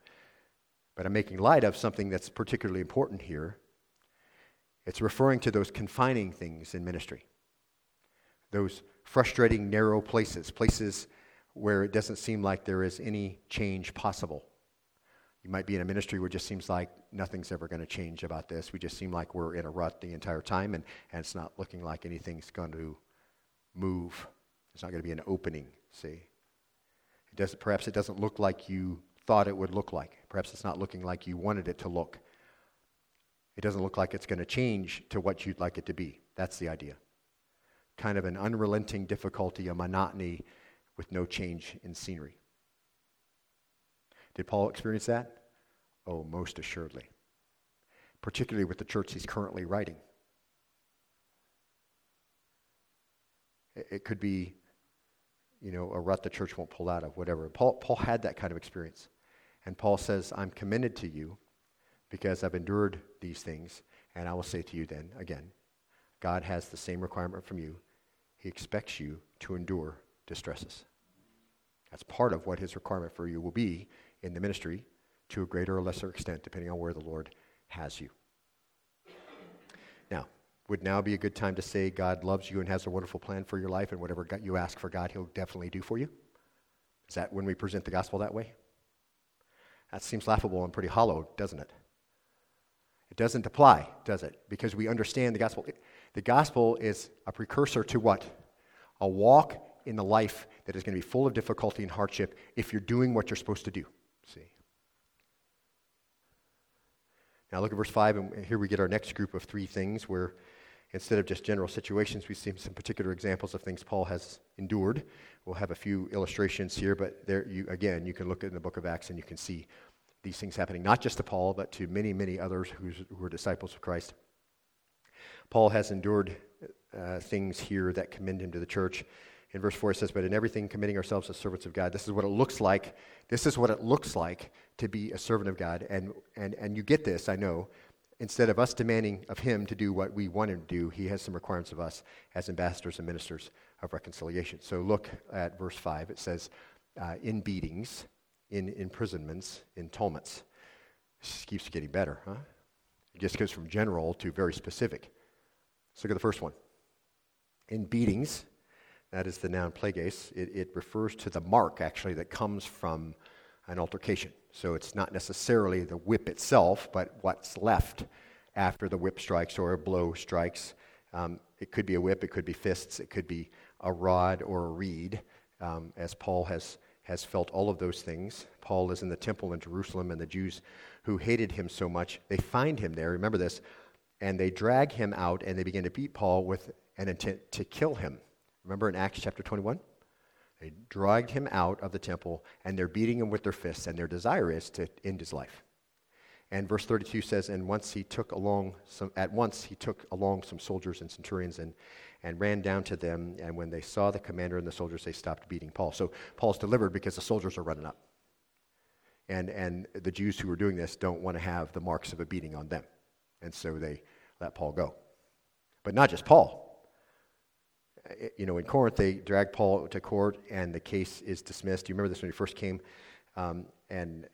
But I'm making light of something that's particularly important here. It's referring to those confining things in ministry, those frustrating, narrow places, places where it doesn't seem like there is any change possible. You might be in a ministry where it just seems like nothing's ever going to change about this. We just seem like we're in a rut the entire time, and, and it's not looking like anything's going to move. There's not going to be an opening, see? It doesn't, perhaps it doesn't look like you thought it would look like. Perhaps it's not looking like you wanted it to look. It doesn't look like it's going to change to what you'd like it to be. That's the idea. Kind of an unrelenting difficulty, a monotony with no change in scenery. Did Paul experience that? Oh, most assuredly. Particularly with the church he's currently writing. It could be, you know, a rut the church won't pull out of, whatever. Paul, Paul had that kind of experience. And Paul says, I'm commended to you because I've endured these things. And I will say to you then, again, God has the same requirement from you. He expects you to endure distresses. That's part of what his requirement for you will be in the ministry to a greater or lesser extent, depending on where the Lord has you. Now, would now be a good time to say God loves you and has a wonderful plan for your life, and whatever you ask for God, He'll definitely do for you? Is that when we present the gospel that way? That seems laughable and pretty hollow, doesn't it? It doesn't apply, does it? Because we understand the gospel. The gospel is a precursor to what? A walk in the life that is going to be full of difficulty and hardship if you're doing what you're supposed to do. See? Now look at verse 5, and here we get our next group of three things where instead of just general situations, we see some particular examples of things Paul has endured. We'll have a few illustrations here, but there you, again, you can look in the book of Acts and you can see these things happening, not just to Paul, but to many, many others who were disciples of Christ. Paul has endured uh, things here that commend him to the church. In verse 4 it says, But in everything committing ourselves as servants of God. This is what it looks like. This is what it looks like to be a servant of God. And, and, and you get this, I know. Instead of us demanding of him to do what we want him to do, he has some requirements of us as ambassadors and ministers of reconciliation. So look at verse 5. It says, uh, in beatings, in imprisonments, in tumults. Keeps getting better, huh? It just goes from general to very specific. Let's look at the first one. In beatings, that is the noun plagues, it, it refers to the mark, actually, that comes from an altercation. So it's not necessarily the whip itself, but what's left after the whip strikes or a blow strikes. Um, it could be a whip, it could be fists, it could be a rod or a reed, um, as Paul has, has felt all of those things. Paul is in the temple in Jerusalem, and the Jews who hated him so much, they find him there, remember this, and they drag him out and they begin to beat Paul with an intent to kill him. Remember in Acts chapter 21? They dragged him out of the temple, and they're beating him with their fists, and their desire is to end his life. And verse 32 says, And once he took along some, at once he took along some soldiers and centurions and, and ran down to them. And when they saw the commander and the soldiers, they stopped beating Paul. So Paul's delivered because the soldiers are running up. And, and the Jews who are doing this don't want to have the marks of a beating on them. And so they let Paul go. But not just Paul. You know, in Corinth, they drag Paul to court and the case is dismissed. You remember this when he first came? Um, and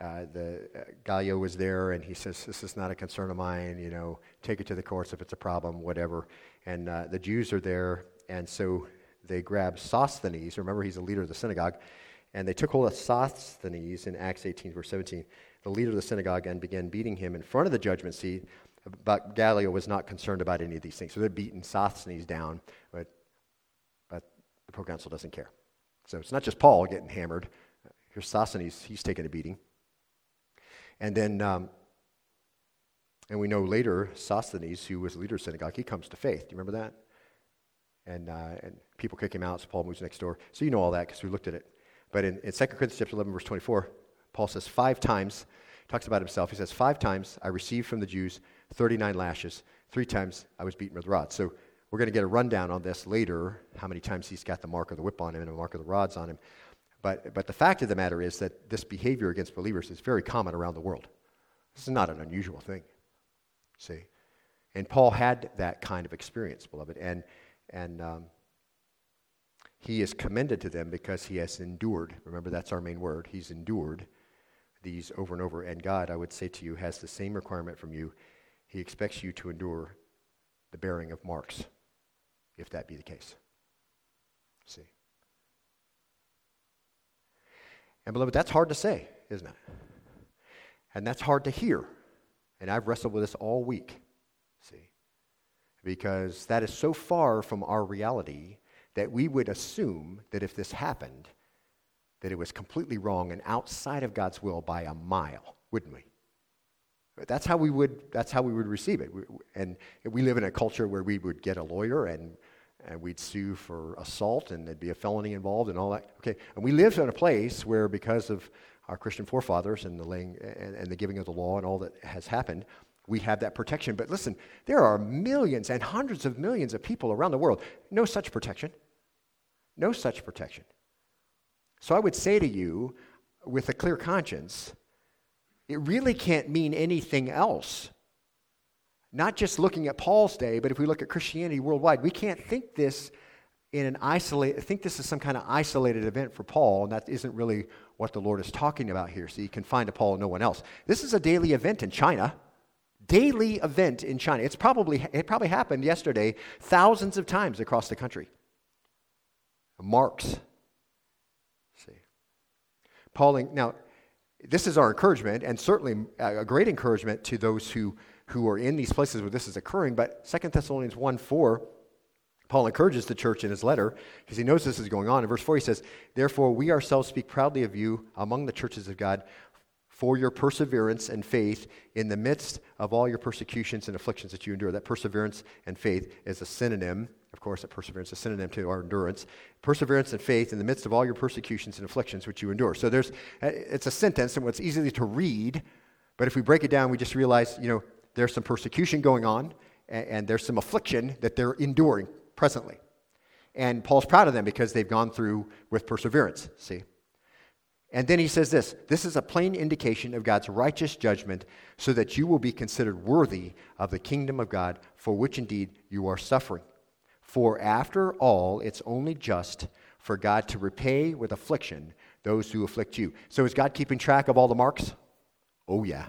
uh, the uh, Gallio was there, and he says, "This is not a concern of mine. You know, take it to the courts if it's a problem, whatever." And uh, the Jews are there, and so they grab Sosthenes. Remember, he's the leader of the synagogue, and they took hold of Sosthenes in Acts 18, verse 17, the leader of the synagogue, and began beating him in front of the judgment seat. But Gallio was not concerned about any of these things, so they're beating Sosthenes down, but but the proconsul doesn't care. So it's not just Paul getting hammered. Here's Sosthenes; he's taking a beating. And then, um, and we know later, Sosthenes, who was leader of the synagogue, he comes to faith. Do you remember that? And, uh, and people kick him out, so Paul moves next door. So you know all that because we looked at it. But in, in 2 Corinthians chapter 11, verse 24, Paul says five times, talks about himself. He says, Five times I received from the Jews 39 lashes. Three times I was beaten with rods. So we're going to get a rundown on this later, how many times he's got the mark of the whip on him and the mark of the rods on him. But, but the fact of the matter is that this behavior against believers is very common around the world. This is not an unusual thing. See? And Paul had that kind of experience, beloved. And, and um, he is commended to them because he has endured. Remember, that's our main word. He's endured these over and over. And God, I would say to you, has the same requirement from you. He expects you to endure the bearing of marks, if that be the case. See? And beloved, that's hard to say, isn't it? And that's hard to hear. And I've wrestled with this all week, see? Because that is so far from our reality that we would assume that if this happened, that it was completely wrong and outside of God's will by a mile, wouldn't we? That's how we would, that's how we would receive it. And we live in a culture where we would get a lawyer and and we'd sue for assault, and there'd be a felony involved, and all that. Okay, and we lived in a place where, because of our Christian forefathers and the laying and, and the giving of the law and all that has happened, we have that protection. But listen, there are millions and hundreds of millions of people around the world. No such protection. No such protection. So I would say to you, with a clear conscience, it really can't mean anything else not just looking at Paul's day, but if we look at Christianity worldwide, we can't think this in an isolated, I think this is some kind of isolated event for Paul, and that isn't really what the Lord is talking about here. So you can find a Paul and no one else. This is a daily event in China. Daily event in China. It's probably, it probably happened yesterday thousands of times across the country. Marks. See. Paul, now, this is our encouragement, and certainly a great encouragement to those who who are in these places where this is occurring. But 2 Thessalonians 1 4, Paul encourages the church in his letter because he knows this is going on. In verse 4, he says, Therefore, we ourselves speak proudly of you among the churches of God for your perseverance and faith in the midst of all your persecutions and afflictions that you endure. That perseverance and faith is a synonym. Of course, that perseverance is a synonym to our endurance. Perseverance and faith in the midst of all your persecutions and afflictions which you endure. So there's, uh, it's a sentence, and it's easy to read, but if we break it down, we just realize, you know, there's some persecution going on, and there's some affliction that they're enduring presently. And Paul's proud of them because they've gone through with perseverance, see? And then he says this this is a plain indication of God's righteous judgment, so that you will be considered worthy of the kingdom of God, for which indeed you are suffering. For after all, it's only just for God to repay with affliction those who afflict you. So is God keeping track of all the marks? Oh, yeah.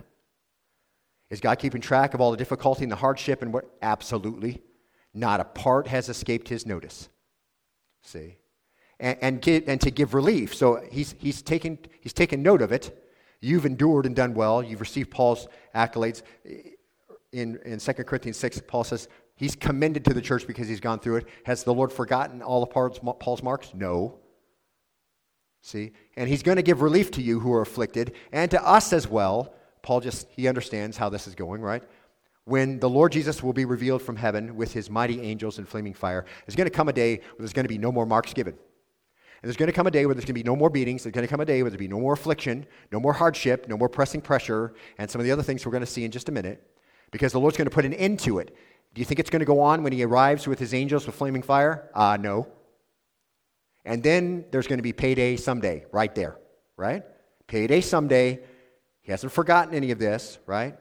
Is God keeping track of all the difficulty and the hardship and what? Absolutely. Not a part has escaped his notice. See? And, and, get, and to give relief. So he's, he's, taken, he's taken note of it. You've endured and done well. You've received Paul's accolades. In, in 2 Corinthians 6, Paul says he's commended to the church because he's gone through it. Has the Lord forgotten all of Paul's, Paul's marks? No. See? And he's going to give relief to you who are afflicted and to us as well Paul just, he understands how this is going, right? When the Lord Jesus will be revealed from heaven with his mighty angels in flaming fire, there's going to come a day where there's going to be no more marks given. And there's going to come a day where there's going to be no more beatings. There's going to come a day where there'll be no more affliction, no more hardship, no more pressing pressure, and some of the other things we're going to see in just a minute, because the Lord's going to put an end to it. Do you think it's going to go on when He arrives with His angels with flaming fire? Uh, no. And then there's going to be payday someday, right there, right? Payday someday. He hasn't forgotten any of this, right?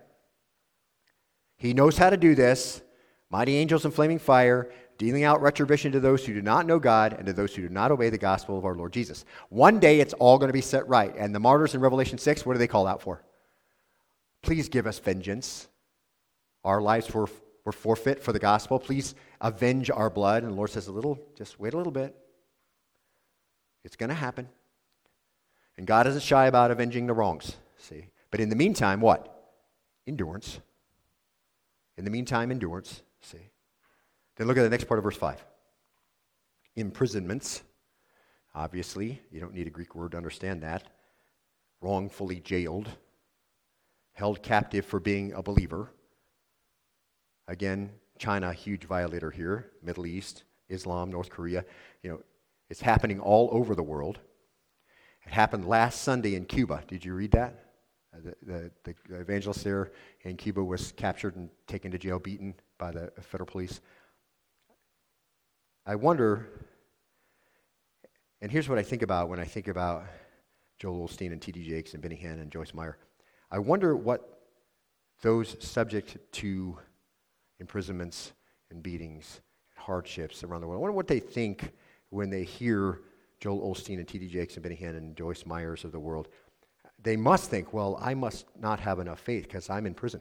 He knows how to do this. Mighty angels in flaming fire, dealing out retribution to those who do not know God and to those who do not obey the gospel of our Lord Jesus. One day it's all going to be set right. And the martyrs in Revelation 6, what do they call out for? Please give us vengeance. Our lives were, were forfeit for the gospel. Please avenge our blood. And the Lord says, a little, just wait a little bit. It's going to happen. And God isn't shy about avenging the wrongs, see? But in the meantime, what? Endurance. In the meantime, endurance, see? Then look at the next part of verse 5. Imprisonments. Obviously, you don't need a Greek word to understand that. Wrongfully jailed, held captive for being a believer. Again, China, huge violator here. Middle East, Islam, North Korea. You know, it's happening all over the world. It happened last Sunday in Cuba. Did you read that? Uh, the, the, the evangelist there in Cuba was captured and taken to jail, beaten by the federal police. I wonder, and here's what I think about when I think about Joel Osteen and T.D. Jakes and Benny Hinn and Joyce Meyer. I wonder what those subject to imprisonments and beatings, and hardships around the world, I wonder what they think when they hear Joel Osteen and T.D. Jakes and Benny Hinn and Joyce Meyers of the world. They must think, well, I must not have enough faith because I'm in prison.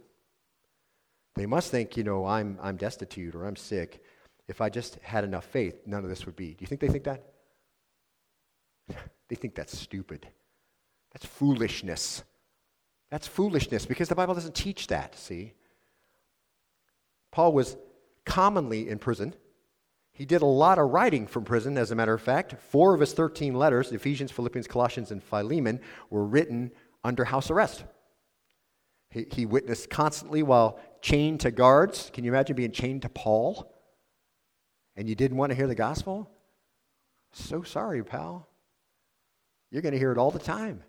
They must think, you know, I'm, I'm destitute or I'm sick if I just had enough faith, none of this would be. Do you think they think that? [LAUGHS] they think that's stupid. That's foolishness. That's foolishness because the Bible doesn't teach that, see? Paul was commonly in prison. He did a lot of writing from prison, as a matter of fact. Four of his 13 letters, Ephesians, Philippians, Colossians, and Philemon, were written under house arrest. He, he witnessed constantly while chained to guards. Can you imagine being chained to Paul? and you didn't want to hear the gospel? So sorry, pal. You're going to hear it all the time.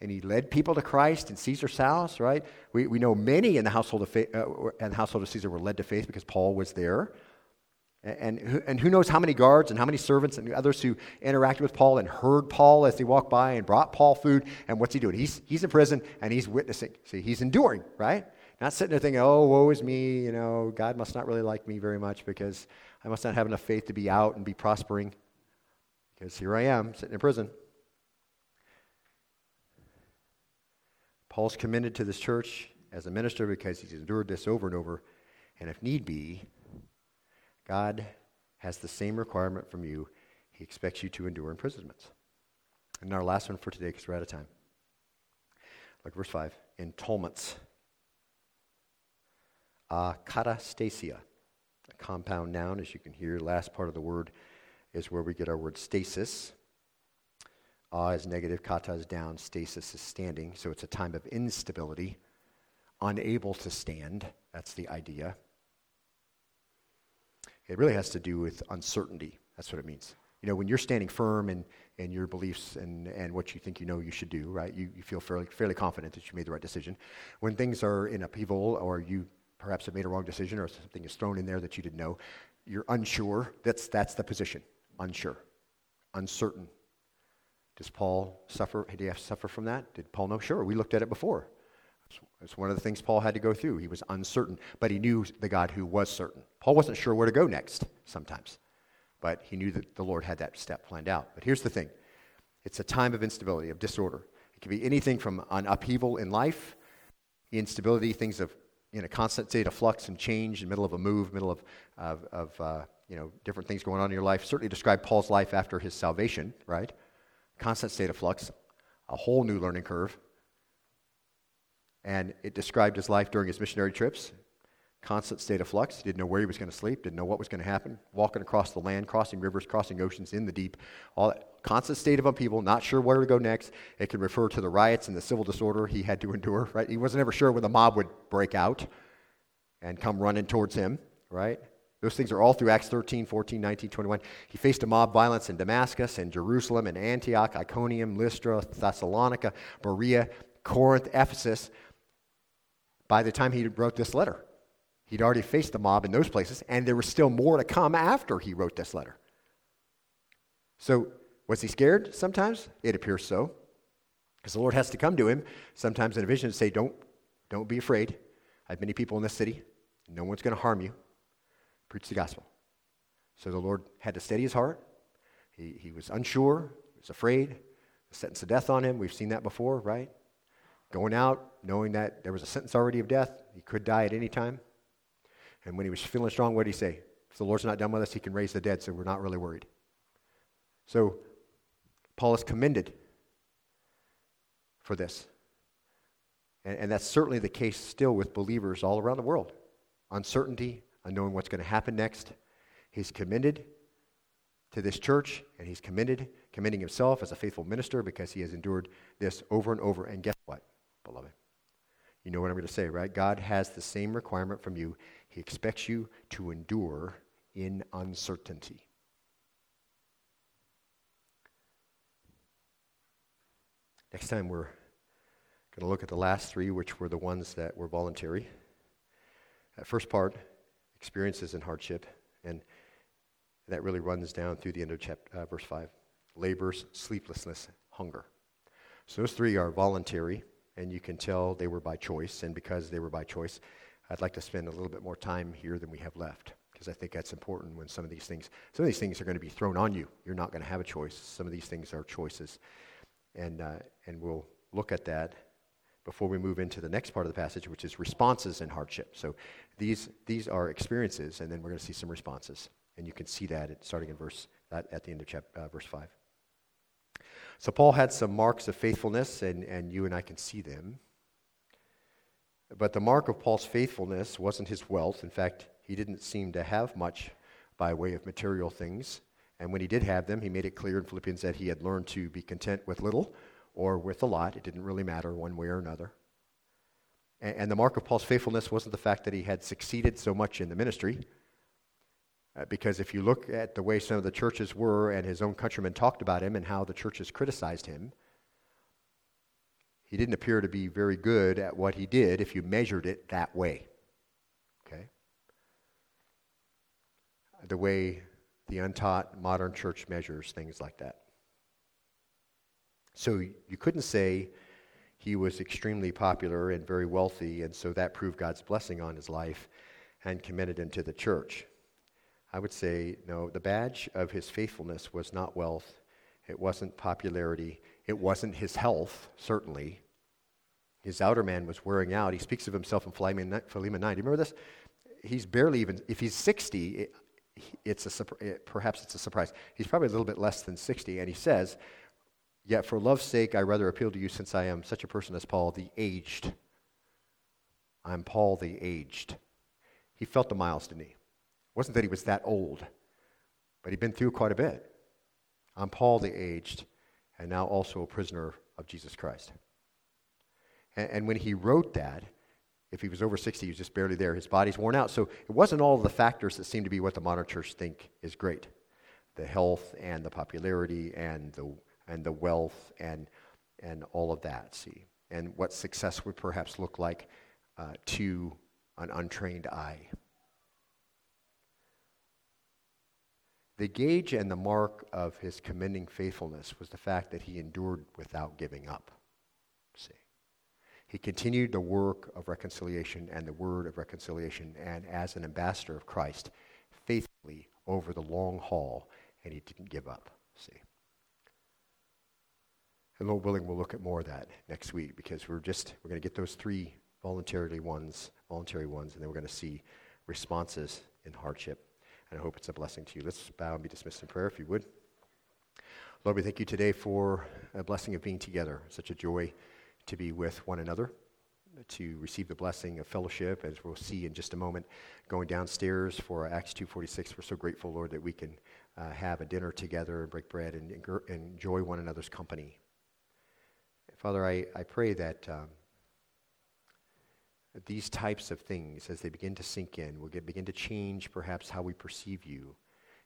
And he led people to Christ in Caesar's house, right? We, we know many in the household of faith, uh, and household of Caesar were led to faith because Paul was there. And, and, who knows how many guards and how many servants and others who interacted with Paul and heard Paul as they walked by and brought Paul food. And what's he doing? He's, he's in prison and he's witnessing. See, he's enduring, right? Not sitting there thinking, oh, woe is me, you know, God must not really like me very much because I must not have enough faith to be out and be prospering because here I am sitting in prison. Paul's committed to this church as a minister because he's endured this over and over. And if need be, God has the same requirement from you. He expects you to endure imprisonments. And our last one for today, because we're out of time. Look, verse 5. Entulments. Uh, katastasia a compound noun, as you can hear. Last part of the word is where we get our word stasis. Ah is negative, kata is down, stasis is standing. So it's a time of instability, unable to stand. That's the idea. It really has to do with uncertainty. That's what it means. You know, when you're standing firm in, in your beliefs and, and what you think you know you should do, right? You, you feel fairly, fairly confident that you made the right decision. When things are in upheaval or you perhaps have made a wrong decision or something is thrown in there that you didn't know. You're unsure. That's, that's the position. Unsure. Uncertain. Does Paul suffer? Did he suffer from that? Did Paul know? Sure. We looked at it before. It's one of the things Paul had to go through. He was uncertain, but he knew the God who was certain. Paul wasn't sure where to go next sometimes, but he knew that the Lord had that step planned out. But here's the thing it's a time of instability, of disorder. It can be anything from an upheaval in life, instability, things of in a constant state of flux and change in the middle of a move, middle of, of, of uh, you know, different things going on in your life. Certainly describe Paul's life after his salvation, right? Constant state of flux, a whole new learning curve. And it described his life during his missionary trips. Constant state of flux. He didn't know where he was going to sleep, didn't know what was going to happen. Walking across the land, crossing rivers, crossing oceans in the deep. All that constant state of upheaval, not sure where to go next. It can refer to the riots and the civil disorder he had to endure, right? He wasn't ever sure when the mob would break out and come running towards him, right? Those things are all through Acts 13, 14, 19, 21. He faced a mob violence in Damascus and Jerusalem and Antioch, Iconium, Lystra, Thessalonica, Berea, Corinth, Ephesus. By the time he wrote this letter, he'd already faced the mob in those places, and there was still more to come after he wrote this letter. So, was he scared sometimes? It appears so. Because the Lord has to come to him sometimes in a vision and say, Don't, don't be afraid. I have many people in this city. No one's going to harm you. Preach the gospel. So the Lord had to steady his heart. He, he was unsure, he was afraid. The sentence of death on him, we've seen that before, right? Going out, knowing that there was a sentence already of death, he could die at any time. And when he was feeling strong, what did he say? If the Lord's not done with us, he can raise the dead, so we're not really worried. So Paul is commended for this. And, and that's certainly the case still with believers all around the world. Uncertainty, unknowing what's going to happen next. He's commended to this church, and he's commended, commending himself as a faithful minister because he has endured this over and over. And guess what, beloved? You know what I'm going to say, right? God has the same requirement from you. He expects you to endure in uncertainty. Next time we're going to look at the last three, which were the ones that were voluntary. That first part, experiences and hardship, and that really runs down through the end of chapter, uh, verse 5. Labors, sleeplessness, hunger. So those three are voluntary, and you can tell they were by choice. And because they were by choice, I'd like to spend a little bit more time here than we have left, because I think that's important when some of these things, some of these things are going to be thrown on you. You're not going to have a choice. Some of these things are choices, and uh, and we'll look at that before we move into the next part of the passage, which is responses and hardship. So these, these are experiences, and then we're going to see some responses. And you can see that starting in verse, at, at the end of chapter, uh, verse 5. So Paul had some marks of faithfulness, and, and you and I can see them. But the mark of Paul's faithfulness wasn't his wealth. In fact, he didn't seem to have much by way of material things. And when he did have them, he made it clear in Philippians that he had learned to be content with little or with a lot. It didn't really matter one way or another. And, and the mark of Paul's faithfulness wasn't the fact that he had succeeded so much in the ministry. Uh, because if you look at the way some of the churches were and his own countrymen talked about him and how the churches criticized him, he didn't appear to be very good at what he did if you measured it that way. Okay? The way the untaught modern church measures things like that. So you couldn't say he was extremely popular and very wealthy, and so that proved God's blessing on his life and commended him to the church. I would say, no, the badge of his faithfulness was not wealth, it wasn't popularity, it wasn't his health, certainly. His outer man was wearing out. He speaks of himself in Philemon 9. Do you remember this? He's barely even, if he's 60, it, it's a, perhaps it's a surprise. He's probably a little bit less than 60, and he says, Yet for love's sake, I rather appeal to you since I am such a person as Paul, the aged. I'm Paul the aged. He felt the miles, didn't he? Wasn't that he was that old, but he'd been through quite a bit. I'm Paul the aged, and now also a prisoner of Jesus Christ. And, and when he wrote that, if he was over 60, he was just barely there. His body's worn out. So it wasn't all the factors that seem to be what the modern church think is great the health and the popularity and the and the wealth and, and all of that, see, and what success would perhaps look like uh, to an untrained eye. The gauge and the mark of his commending faithfulness was the fact that he endured without giving up. See, he continued the work of reconciliation and the word of reconciliation, and as an ambassador of Christ, faithfully over the long haul, and he didn't give up. See. And Lord willing, we'll look at more of that next week because we're just we're going to get those three voluntarily ones, voluntary ones, and then we're going to see responses in hardship. And I hope it's a blessing to you. Let's bow and be dismissed in prayer, if you would. Lord, we thank you today for a blessing of being together. Such a joy to be with one another, to receive the blessing of fellowship, as we'll see in just a moment, going downstairs for Acts 2.46. We're so grateful, Lord, that we can uh, have a dinner together and break bread and, and enjoy one another's company. Father, I, I pray that, um, that these types of things, as they begin to sink in, will get, begin to change perhaps how we perceive you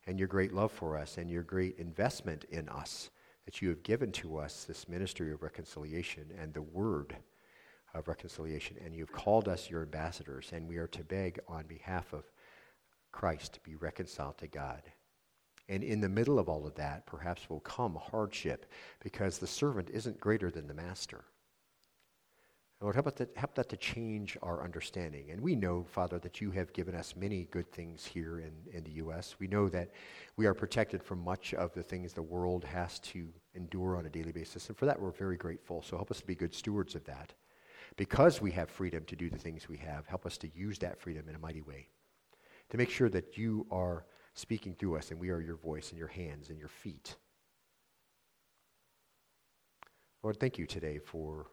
and your great love for us and your great investment in us that you have given to us this ministry of reconciliation and the word of reconciliation. And you've called us your ambassadors, and we are to beg on behalf of Christ to be reconciled to God. And in the middle of all of that, perhaps will come hardship because the servant isn't greater than the master. Lord, help, that, help that to change our understanding. And we know, Father, that you have given us many good things here in, in the U.S. We know that we are protected from much of the things the world has to endure on a daily basis. And for that, we're very grateful. So help us to be good stewards of that. Because we have freedom to do the things we have, help us to use that freedom in a mighty way. To make sure that you are speaking through us and we are your voice and your hands and your feet. Lord, thank you today for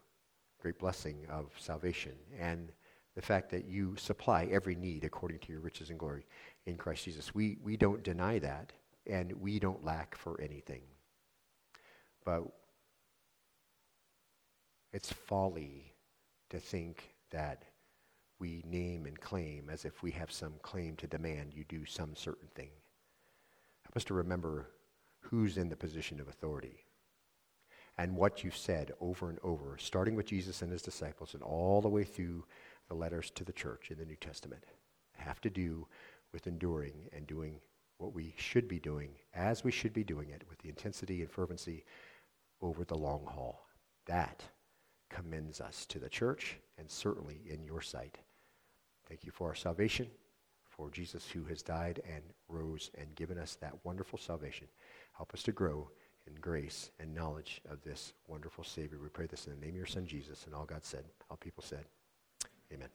great blessing of salvation and the fact that you supply every need according to your riches and glory in Christ Jesus. We, we don't deny that, and we don't lack for anything. But it's folly to think that we name and claim as if we have some claim to demand you do some certain thing. Help us to remember who's in the position of authority and what you've said over and over, starting with Jesus and his disciples and all the way through the letters to the church in the New Testament, have to do with enduring and doing what we should be doing as we should be doing it with the intensity and fervency over the long haul. That commends us to the church and certainly in your sight. Thank you for our salvation, for Jesus who has died and rose and given us that wonderful salvation. Help us to grow and grace and knowledge of this wonderful Savior. We pray this in the name of your Son, Jesus. And all God said, all people said, Amen.